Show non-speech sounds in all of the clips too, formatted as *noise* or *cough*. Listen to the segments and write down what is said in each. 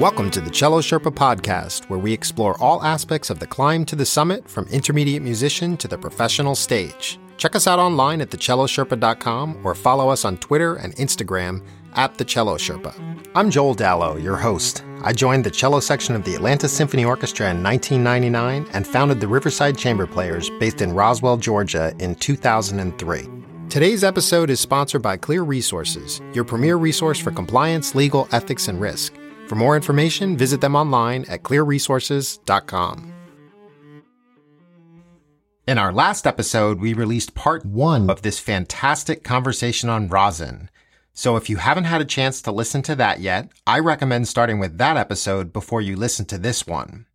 Welcome to the Cello Sherpa podcast, where we explore all aspects of the climb to the summit from intermediate musician to the professional stage. Check us out online at thecellosherpa.com or follow us on Twitter and Instagram at the Cello Sherpa. I'm Joel Dallow, your host. I joined the cello section of the Atlanta Symphony Orchestra in 1999 and founded the Riverside Chamber Players based in Roswell, Georgia in 2003. Today's episode is sponsored by Clear Resources, your premier resource for compliance, legal, ethics, and risk. For more information, visit them online at clearresources.com. In our last episode, we released part one of this fantastic conversation on rosin. So if you haven't had a chance to listen to that yet, I recommend starting with that episode before you listen to this one.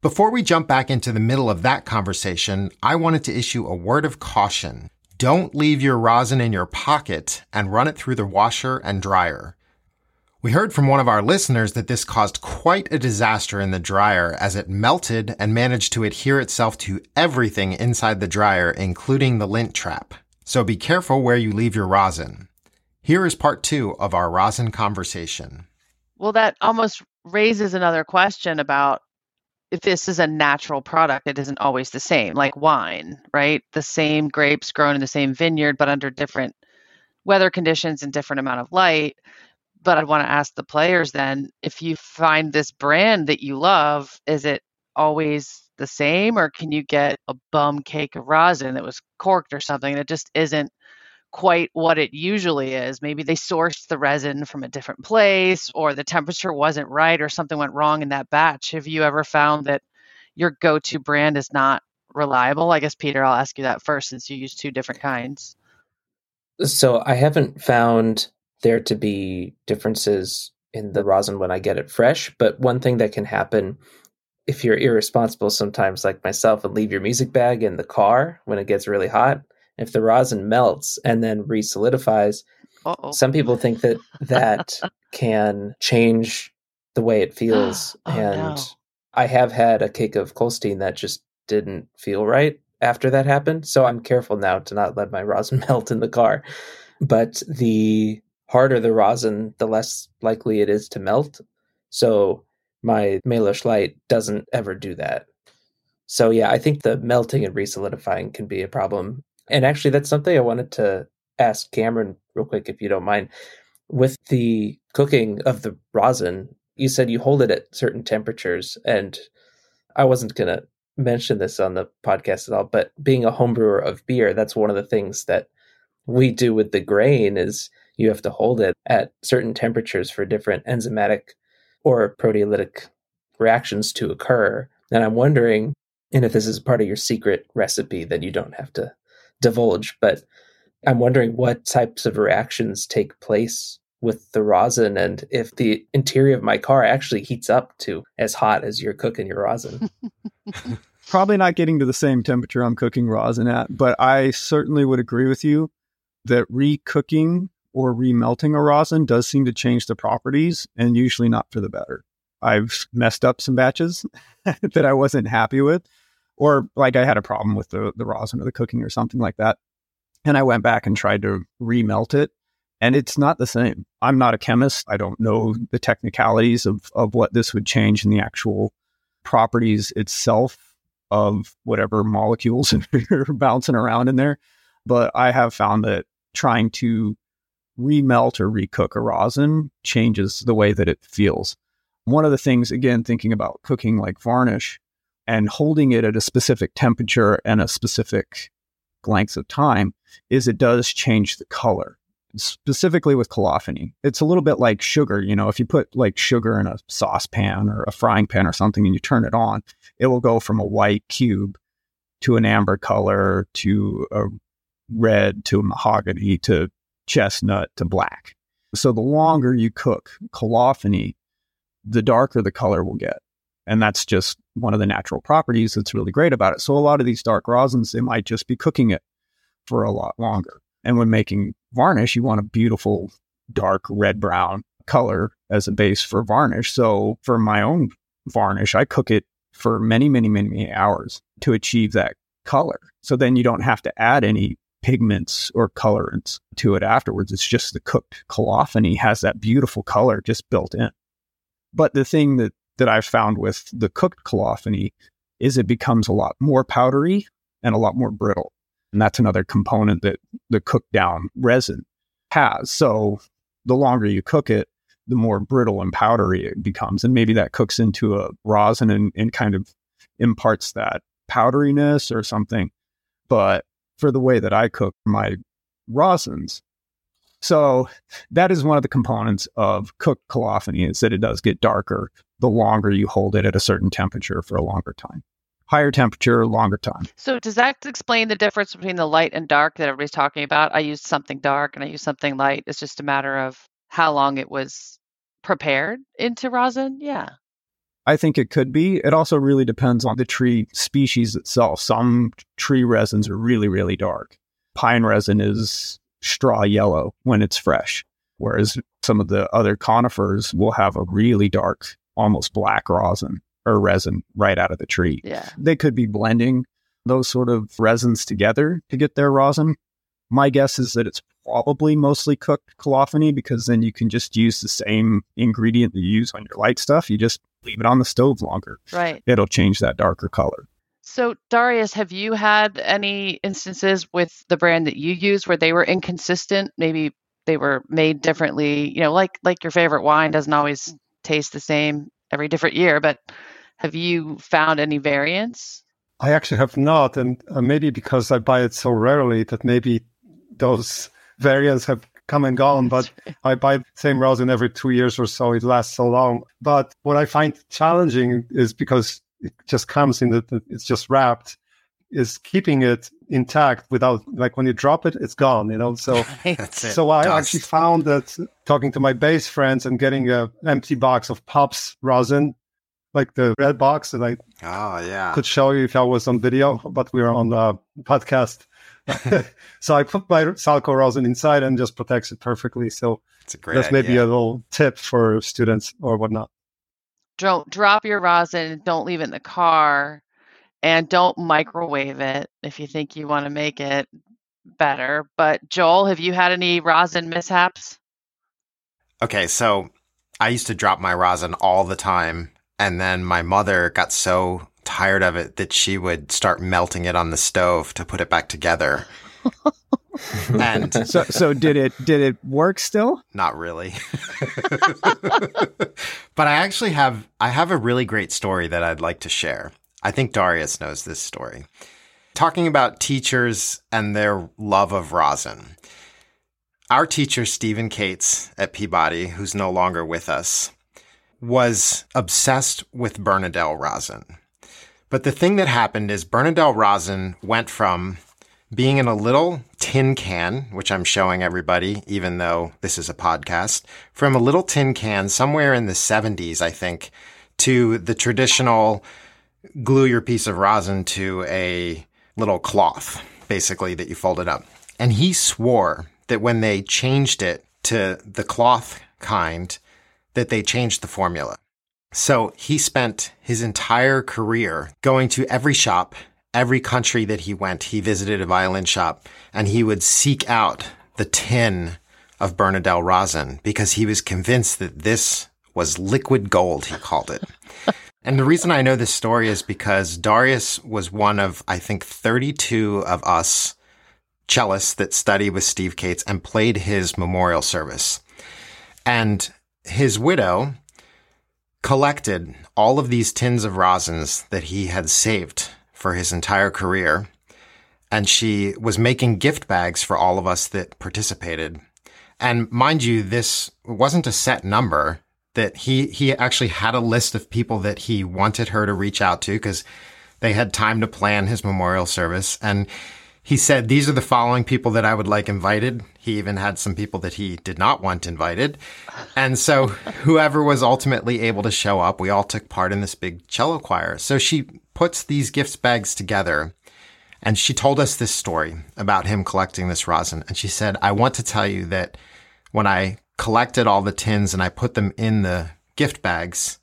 Before we jump back into the middle of that conversation, I wanted to issue a word of caution. Don't leave your rosin in your pocket and run it through the washer and dryer. We heard from one of our listeners that this caused quite a disaster in the dryer as it melted and managed to adhere itself to everything inside the dryer, including the lint trap. So be careful where you leave your rosin. Here is part two of our rosin conversation. Well, that almost raises another question about if this is a natural product, it isn't always the same, like wine, right? The same grapes grown in the same vineyard, but under different weather conditions and different amount of light but I'd want to ask the players then if you find this brand that you love, is it always the same or can you get a bum cake of rosin that was corked or something that just isn't quite what it usually is? Maybe they sourced the resin from a different place or the temperature wasn't right or something went wrong in that batch. Have you ever found that your go to brand is not reliable? I guess, Peter, I'll ask you that first since you use two different kinds. So I haven't found there to be differences in the rosin when I get it fresh. But one thing that can happen if you're irresponsible sometimes, like myself, and leave your music bag in the car when it gets really hot, if the rosin melts and then resolidifies, Uh-oh. some people think that that *laughs* can change the way it feels. *gasps* oh, and no. I have had a cake of Kolstein that just didn't feel right after that happened. So I'm careful now to not let my rosin *laughs* melt in the car. But the harder the rosin, the less likely it is to melt. So my Melos Light doesn't ever do that. So yeah, I think the melting and resolidifying can be a problem. And actually, that's something I wanted to ask Cameron real quick, if you don't mind. With the cooking of the rosin, you said you hold it at certain temperatures, and I wasn't gonna mention this on the podcast at all, but being a homebrewer of beer, that's one of the things that we do with the grain is you have to hold it at certain temperatures for different enzymatic or proteolytic reactions to occur. And I'm wondering, and if this is part of your secret recipe that you don't have to divulge, but I'm wondering what types of reactions take place with the rosin and if the interior of my car actually heats up to as hot as you're cooking your rosin. *laughs* Probably not getting to the same temperature I'm cooking rosin at, but I certainly would agree with you that recooking or remelting a rosin does seem to change the properties and usually not for the better. I've messed up some batches *laughs* that I wasn't happy with, or like I had a problem with the, the rosin or the cooking or something like that. And I went back and tried to remelt it, and it's not the same. I'm not a chemist. I don't know the technicalities of, of what this would change in the actual properties itself of whatever molecules *laughs* are bouncing around in there. But I have found that trying to remelt or recook a rosin changes the way that it feels. One of the things, again, thinking about cooking like varnish and holding it at a specific temperature and a specific length of time, is it does change the color. Specifically with colophony, it's a little bit like sugar. You know, if you put like sugar in a saucepan or a frying pan or something and you turn it on, it will go from a white cube to an amber color to a red to a mahogany to chestnut to black. So the longer you cook colophony, the darker the color will get. And that's just one of the natural properties that's really great about it. So a lot of these dark rosins, they might just be cooking it for a lot longer. And when making varnish, you want a beautiful dark red brown color as a base for varnish. So for my own varnish, I cook it for many, many, many, many hours to achieve that color. So then you don't have to add any pigments or colorants to it afterwards. It's just the cooked colophony has that beautiful color just built in. But the thing that, that I've found with the cooked colophony is it becomes a lot more powdery and a lot more brittle. And that's another component that the cooked down resin has. So the longer you cook it, the more brittle and powdery it becomes. And maybe that cooks into a rosin and, and kind of imparts that powderiness or something. But for the way that I cook my rosins, so that is one of the components of cooked colophony is that it does get darker the longer you hold it at a certain temperature for a longer time. Higher temperature, longer time. So does that explain the difference between the light and dark that everybody's talking about? I used something dark and I used something light. It's just a matter of how long it was prepared into rosin. Yeah. I think it could be. It also really depends on the tree species itself. Some tree resins are really, really dark. Pine resin is straw yellow when it's fresh, whereas some of the other conifers will have a really dark, almost black rosin or resin right out of the tree. Yeah. They could be blending those sort of resins together to get their rosin. My guess is that it's probably mostly cooked colophony because then you can just use the same ingredient you use on your light stuff. You just leave it on the stove longer. Right. It'll change that darker color. So, Darius, have you had any instances with the brand that you use where they were inconsistent? Maybe they were made differently. You know, like like your favorite wine doesn't always taste the same every different year. But have you found any variance? I actually have not, and uh, maybe because I buy it so rarely that maybe those variants have come and gone. But I buy the same rosin every two years or so. It lasts so long. But what I find challenging is because it just comes in the, it's just wrapped is keeping it intact without like when you drop it it's gone you know so *laughs* so i Dust. actually found that talking to my bass friends and getting a empty box of pops rosin like the red box that i oh yeah could show you if i was on video but we are on the podcast *laughs* so i put my salco rosin inside and just protects it perfectly so that's maybe idea. a little tip for students or whatnot don't drop your rosin, don't leave it in the car, and don't microwave it if you think you want to make it better. But Joel, have you had any rosin mishaps? Okay, so I used to drop my rosin all the time, and then my mother got so tired of it that she would start melting it on the stove to put it back together. *laughs* and so so did it did it work still? Not really. *laughs* but I actually have I have a really great story that I'd like to share. I think Darius knows this story. Talking about teachers and their love of rosin. Our teacher Stephen Kates at Peabody, who's no longer with us, was obsessed with Bernardel rosin. But the thing that happened is Bernardel rosin went from being in a little tin can, which I'm showing everybody, even though this is a podcast, from a little tin can somewhere in the 70s, I think, to the traditional glue your piece of rosin to a little cloth, basically, that you folded up. And he swore that when they changed it to the cloth kind, that they changed the formula. So he spent his entire career going to every shop every country that he went, he visited a violin shop and he would seek out the tin of Bernardel rosin because he was convinced that this was liquid gold, he called it. *laughs* and the reason I know this story is because Darius was one of, I think, 32 of us cellists that studied with Steve Kates and played his memorial service. And his widow collected all of these tins of rosins that he had saved for his entire career. And she was making gift bags for all of us that participated. And mind you, this wasn't a set number that he, he actually had a list of people that he wanted her to reach out to because they had time to plan his memorial service. And he said, these are the following people that I would like invited. He even had some people that he did not want invited. And so *laughs* whoever was ultimately able to show up, we all took part in this big cello choir. So she puts these gift bags together and she told us this story about him collecting this rosin. And she said, I want to tell you that when I collected all the tins and I put them in the gift bags,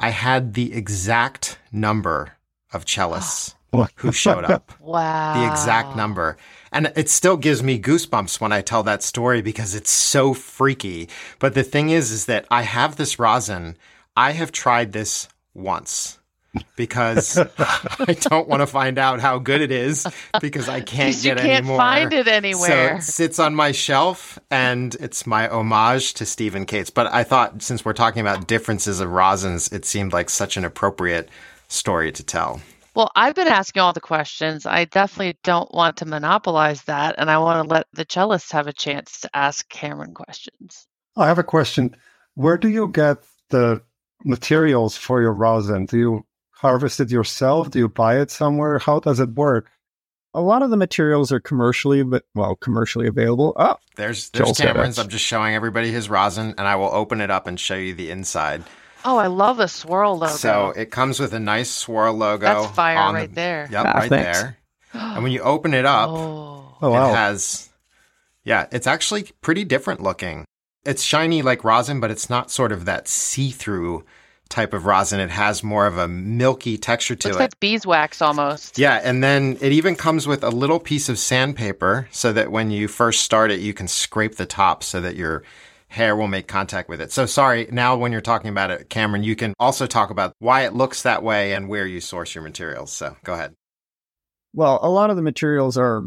I had the exact number of cellists *gasps* oh. Who showed up. *laughs* Wow. The exact number. And it still gives me goosebumps when I tell that story because it's so freaky. But the thing is, is that I have this rosin. I have tried this once because *laughs* I don't want to find out how good it is because I can't get you can't any find it anywhere. So it sits on my shelf and it's my homage to Stephen Kates. But I thought since we're talking about differences of rosins, it seemed like such an appropriate story to tell. Well, I've been asking all the questions. I definitely don't want to monopolize that, and I want to let the cellists have a chance to ask Cameron questions. Oh, I have a question. Where do you get the materials for your rosin? Do you harvest it yourself? Do you buy it somewhere? How does it work? A lot of the materials are commercially, but well, commercially available. Oh, There's there's Joel said Cameron's. I'm just showing everybody his rosin and I will open it up and show you the inside. Oh, I love the swirl logo. So it comes with a nice swirl logo. That's fire on right the- there. Yep, Ah, right thanks. there. And when you open it up, Oh. Oh, it wow. has yeah it's actually pretty different looking it's shiny like rosin but it's not sort of that see-through type of rosin it has more of a milky texture to Looks it like beeswax almost. yeah and then it even comes with a little piece of sandpaper so that when you first start it you can scrape the top so that your hair will make contact with it so sorry now when you're talking about it cameron you can also talk about why it looks that way and where you source your materials so go ahead well, a lot of the materials are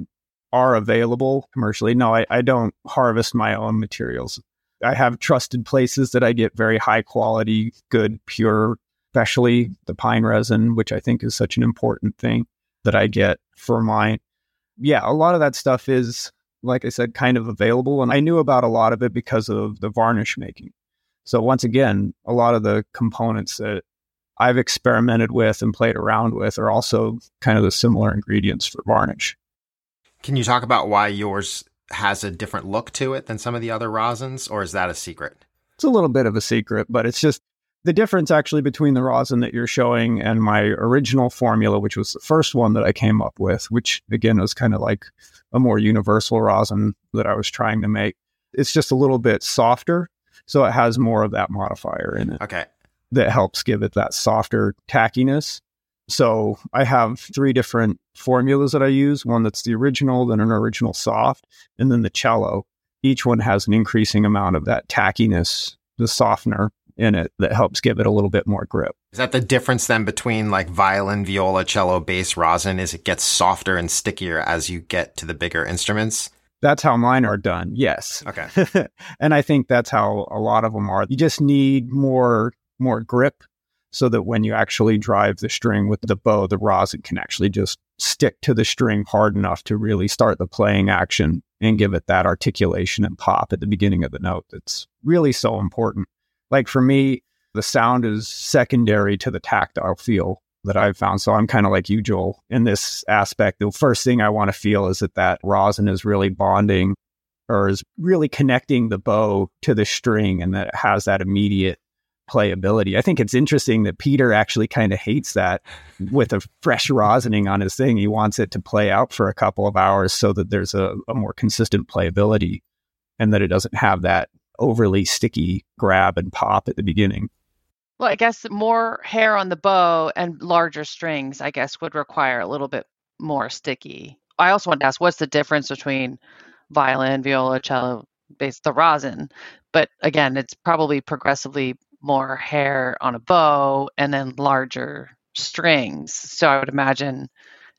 are available commercially. No, I, I don't harvest my own materials. I have trusted places that I get very high quality, good, pure, especially the pine resin, which I think is such an important thing that I get for mine. Yeah, a lot of that stuff is, like I said, kind of available. And I knew about a lot of it because of the varnish making. So once again, a lot of the components that I've experimented with and played around with are also kind of the similar ingredients for varnish. Can you talk about why yours has a different look to it than some of the other rosins, or is that a secret? It's a little bit of a secret, but it's just the difference actually between the rosin that you're showing and my original formula, which was the first one that I came up with, which again was kind of like a more universal rosin that I was trying to make. It's just a little bit softer, so it has more of that modifier in it. Okay. that helps give it that softer tackiness. So I have three different formulas that I use one that's the original, then an original soft, and then the cello. Each one has an increasing amount of that tackiness, the softener in it that helps give it a little bit more grip. Is that the difference then between like violin, viola, cello, bass, rosin? Is it gets softer and stickier as you get to the bigger instruments? That's how mine are done. Yes. Okay. *laughs* and I think that's how a lot of them are. You just need more more grip so that when you actually drive the string with the bow, the rosin can actually just stick to the string hard enough to really start the playing action and give it that articulation and pop at the beginning of the note that's really so important. Like for me, the sound is secondary to the tactile feel that I've found. So I'm kind of like you, Joel, in this aspect. The first thing I want to feel is that that rosin is really bonding or is really connecting the bow to the string and that it has that immediate playability. I think it's interesting that Peter actually kind of hates that with a fresh rosining on his thing. He wants it to play out for a couple of hours so that there's a, a more consistent playability and that it doesn't have that overly sticky grab and pop at the beginning. Well, I guess more hair on the bow and larger strings, I guess, would require a little bit more sticky. I also want to ask what's the difference between violin, viola, cello, bass, the rosin? But again, it's probably progressively more hair on a bow and then larger strings. So I would imagine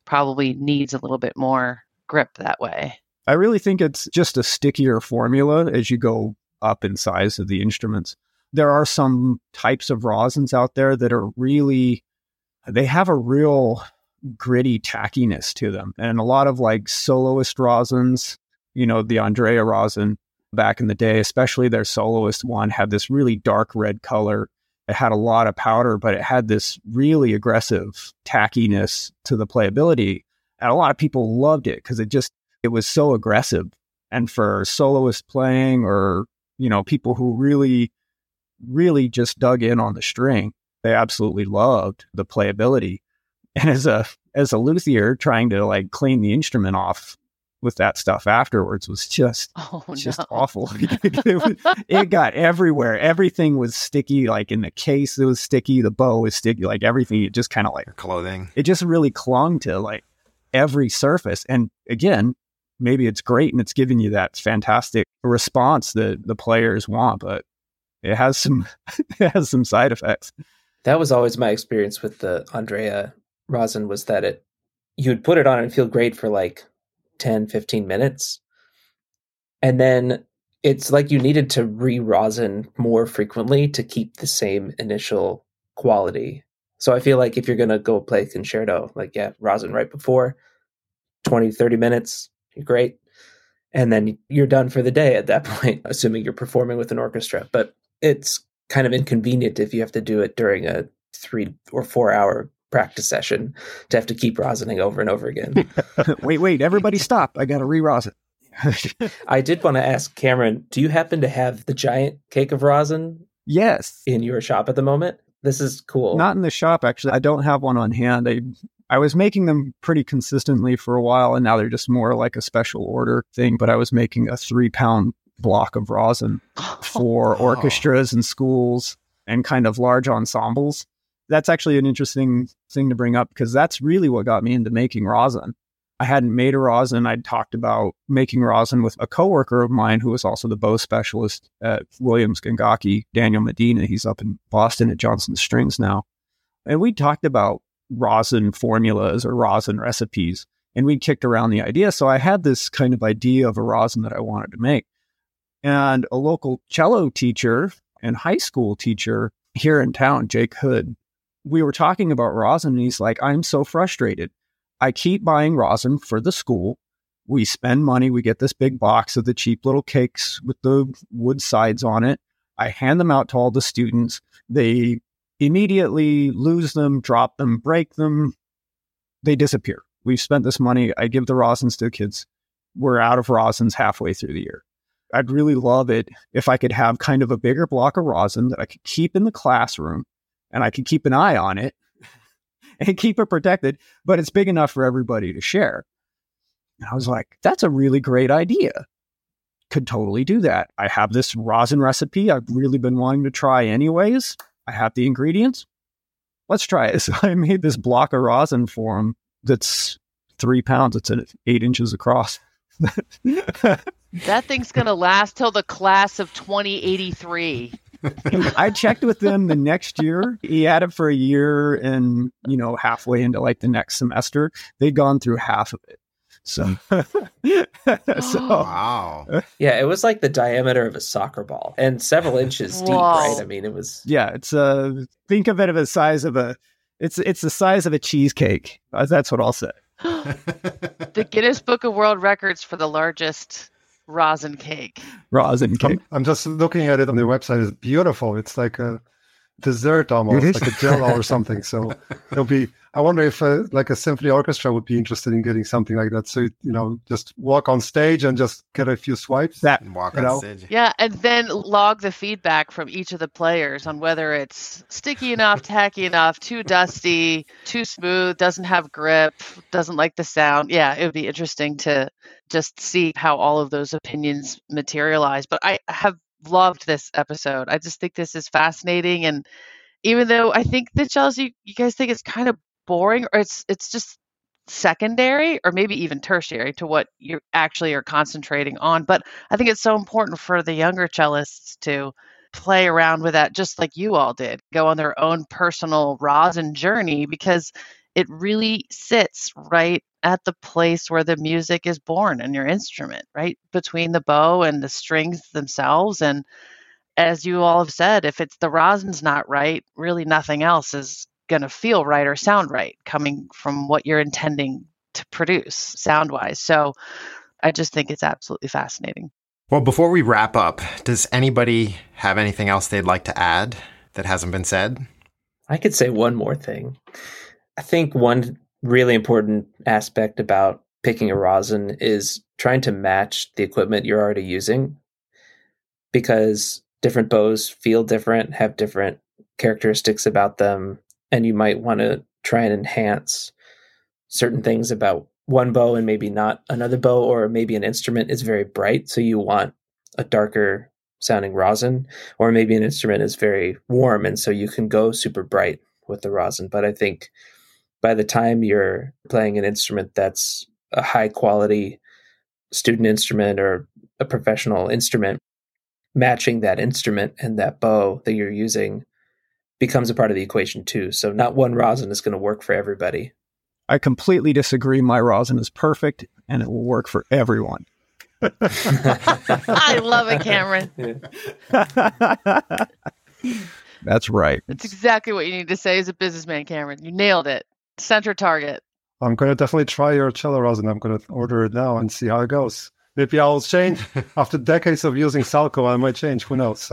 probably needs a little bit more grip that way. I really think it's just a stickier formula as you go up in size of the instruments. There are some types of rosins out there that are really, they have a real gritty tackiness to them. And a lot of like soloist rosins, you know, the Andrea rosin back in the day, especially their soloist one, had this really dark red color. It had a lot of powder, but it had this really aggressive tackiness to the playability. And a lot of people loved it because it just, it was so aggressive. And for soloist playing or, you know, people who really, really just dug in on the string, they absolutely loved the playability. *laughs* And as a as a luthier trying to like clean the instrument off with that stuff afterwards was just *laughs* Oh, just no. awful. *laughs* it, was- it got everywhere. Everything was sticky. Like in the case, it was sticky. The bow was sticky. Like everything, it just kind of like Your clothing. it just really clung to like every surface. And again, maybe it's great and it's giving you that fantastic response that the players want, but it has some *laughs* it has some side effects. That was always my experience with the Andrea rosin was that it you would put it on and feel great for like 10 15 minutes and then it's like you needed to re-rosin more frequently to keep the same initial quality so i feel like if you're going to go play concerto like yeah rosin right before 20 30 minutes great and then you're done for the day at that *laughs* point assuming you're performing with an orchestra but it's kind of inconvenient if you have to do it during a three or four hour practice session to have to keep rosining over and over again. *laughs* wait, wait, everybody stop. I got to re rosin. *laughs* I did want to ask Cameron, do you happen to have the giant cake of rosin? Yes. In your shop at the moment? This is cool. Not in the shop, actually. I don't have one on hand. I I was making them pretty consistently for a while, and now they're just more like a special order thing. But I was making a three pound block of rosin *laughs* for orchestras and schools and kind of large ensembles that's actually an interesting thing to bring up because that's really what got me into making rosin. I hadn't made a rosin. I'd talked about making rosin with a coworker of mine who was also the bow specialist at Williams Gengaki, Daniel Medina. He's up in Boston at Johnson Strings now. And we talked about rosin formulas or rosin recipes and we kicked around the idea. So I had this kind of idea of a rosin that I wanted to make. And a local cello teacher and high school teacher here in town, Jake Hood, we were talking about rosin, and he's like, I'm so frustrated. I keep buying rosin for the school. We spend money. We get this big box of the cheap little cakes with the wood sides on it. I hand them out to all the students. They immediately lose them, drop them, break them. They disappear. We've spent this money. I give the rosins to the kids. We're out of rosins halfway through the year. I'd really love it if I could have kind of a bigger block of rosin that I could keep in the classroom and I could keep an eye on it *laughs* and keep it protected, but it's big enough for everybody to share. And I was like, that's a really great idea. Could totally do that. I have this rosin recipe I've really been wanting to try anyways. I have the ingredients. Let's try it. *laughs* So I made this block of rosin for him that's three pounds. It's eight inches across. that thing's going to last till the class of 2083. I checked with them the next year. He had it for a year and, you know, halfway into like the next semester, they'd gone through half of it. So, *laughs* so wow. *laughs* Yeah, it was like the diameter of a soccer ball and several inches deep, right? I mean, it was Yeah, it's uh think of it of a size of a it's it's the size of a cheesecake. Uh, that's what I'll say. *gasps* *laughs* the Guinness Book of World Records for the largest rosin cake. Rosin cake. I'm, I'm, just looking at it on the website. It's beautiful. It's like a dessert almost, like a jello or something. So it'll be. I wonder if uh, like a symphony orchestra would be interested in getting something like that. So you know, just walk on stage and just get a few swipes. That and walk on know? stage. Yeah, and then log the feedback from each of the players on whether it's sticky enough, tacky enough, too dusty, too smooth, doesn't have grip, doesn't like the sound. Yeah, it would be interesting to just see how all of those opinions materialize. But I have loved this episode. I just think this is fascinating. And even though I think the cellists, you guys think it's kind of boring or it's it's just secondary or maybe even tertiary to what you actually are concentrating on. But I think it's so important for the younger cellists to play around with that just like you all did, go on their own personal rosin journey because it really sits right at the place where the music is born in your instrument, right? Between the bow and the strings themselves. And as you all have said, if it's the rosin's not right, really nothing else is going to feel right or sound right coming from what you're intending to produce sound wise. So I just think it's absolutely fascinating. Well, before we wrap up, does anybody have anything else they'd like to add that hasn't been said? I could say one more thing. I think one really important aspect about picking a rosin is trying to match the equipment you're already using because different bows feel different, have different characteristics about them, and you might want to try and enhance certain things about one bow and maybe not another bow, or maybe an instrument is very bright, so you want a darker sounding rosin, or maybe an instrument is very warm, and so you can go super bright with the rosin. But I think by the time you're playing an instrument that's a high quality student instrument or a professional instrument, matching that instrument and that bow that you're using becomes a part of the equation too. So not one rosin is going to work for everybody. I completely disagree. My rosin is perfect and it will work for everyone. *laughs* I love it, Cameron. *laughs* That's right. That's exactly what you need to say as a businessman, Cameron. You nailed it. Center target. I'm going to definitely try your cello rosin. I'm going to order it now and see how it goes. Maybe I'll change *laughs* after decades of using Salco. I might change. Who knows?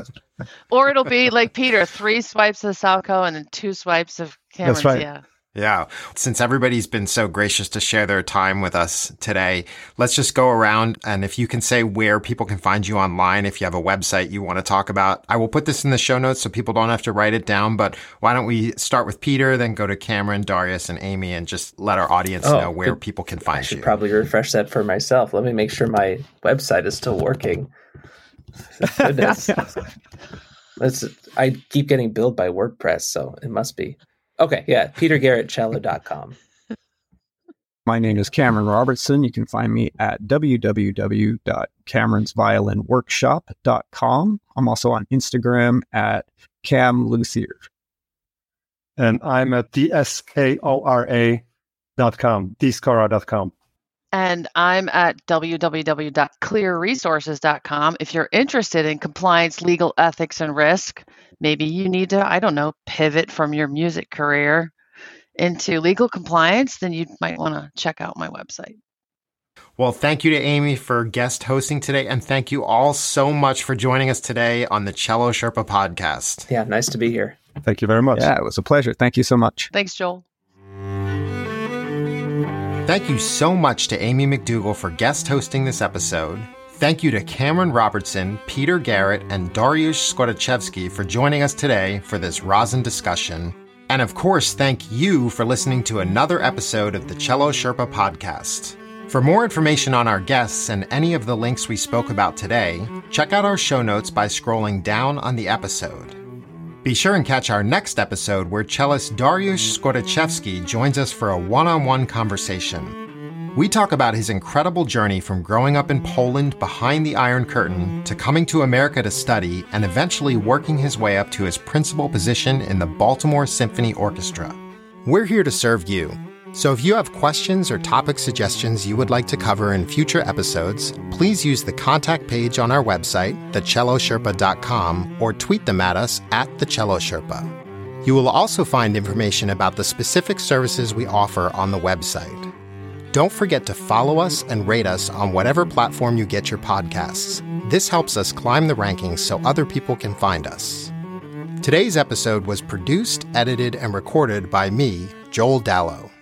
Or it'll be like Peter, three swipes of Salco and then two swipes of Cameron's. That's right. Yeah. Yeah. Since everybody's been so gracious to share their time with us today, let's just go around and if you can say where people can find you online, if you have a website you want to talk about, I will put this in the show notes so people don't have to write it down. But why don't we start with Peter, then go to Cameron, Darius, and Amy, and just let our audience Oh, know where good. people can find you? I should you. probably refresh that for myself. Let me make sure my website is still working. *laughs* Goodness. Let's I keep getting billed by WordPress, so it must be. Okay, yeah, petergarrettcello.com. My name is Cameron Robertson. You can find me at www.cameronsviolinworkshop.com. I'm also on Instagram at Cam Luthier. and I'm at dskora.com, dscora.com. And I'm at www.clearresources.com. If you're interested in compliance, legal ethics, and risk, maybe you need to, I don't know, pivot from your music career into legal compliance, then you might want to check out my website. Well, thank you to Amy for guest hosting today. And thank you all so much for joining us today on the Cello Sherpa podcast. Yeah, nice to be here. Thank you very much. Yeah, it was a pleasure. Thank you so much. Thanks, Joel. Thank you so much to Amy McDougal for guest hosting this episode. Thank you to Cameron Robertson, Peter Garrett, and Dariusz Skoraczewski for joining us today for this rosin discussion. And of course, thank you for listening to another episode of the Cello Sherpa podcast. For more information on our guests and any of the links we spoke about today, check out our show notes by scrolling down on the episode. Be sure and catch our next episode where cellist Dariusz Skoraczewski joins us for a one on one conversation. We talk about his incredible journey from growing up in Poland behind the Iron Curtain to coming to America to study and eventually working his way up to his principal position in the Baltimore Symphony Orchestra. We're here to serve you. So if you have questions or topic suggestions you would like to cover in future episodes, please use the contact page on our website, thecellosherpa.com, or tweet them at us at thecellosherpa. You will also find information about the specific services we offer on the website. Don't forget to follow us and rate us on whatever platform you get your podcasts. This helps us climb the rankings so other people can find us. Today's episode was produced, edited, and recorded by me, Joel Dallow.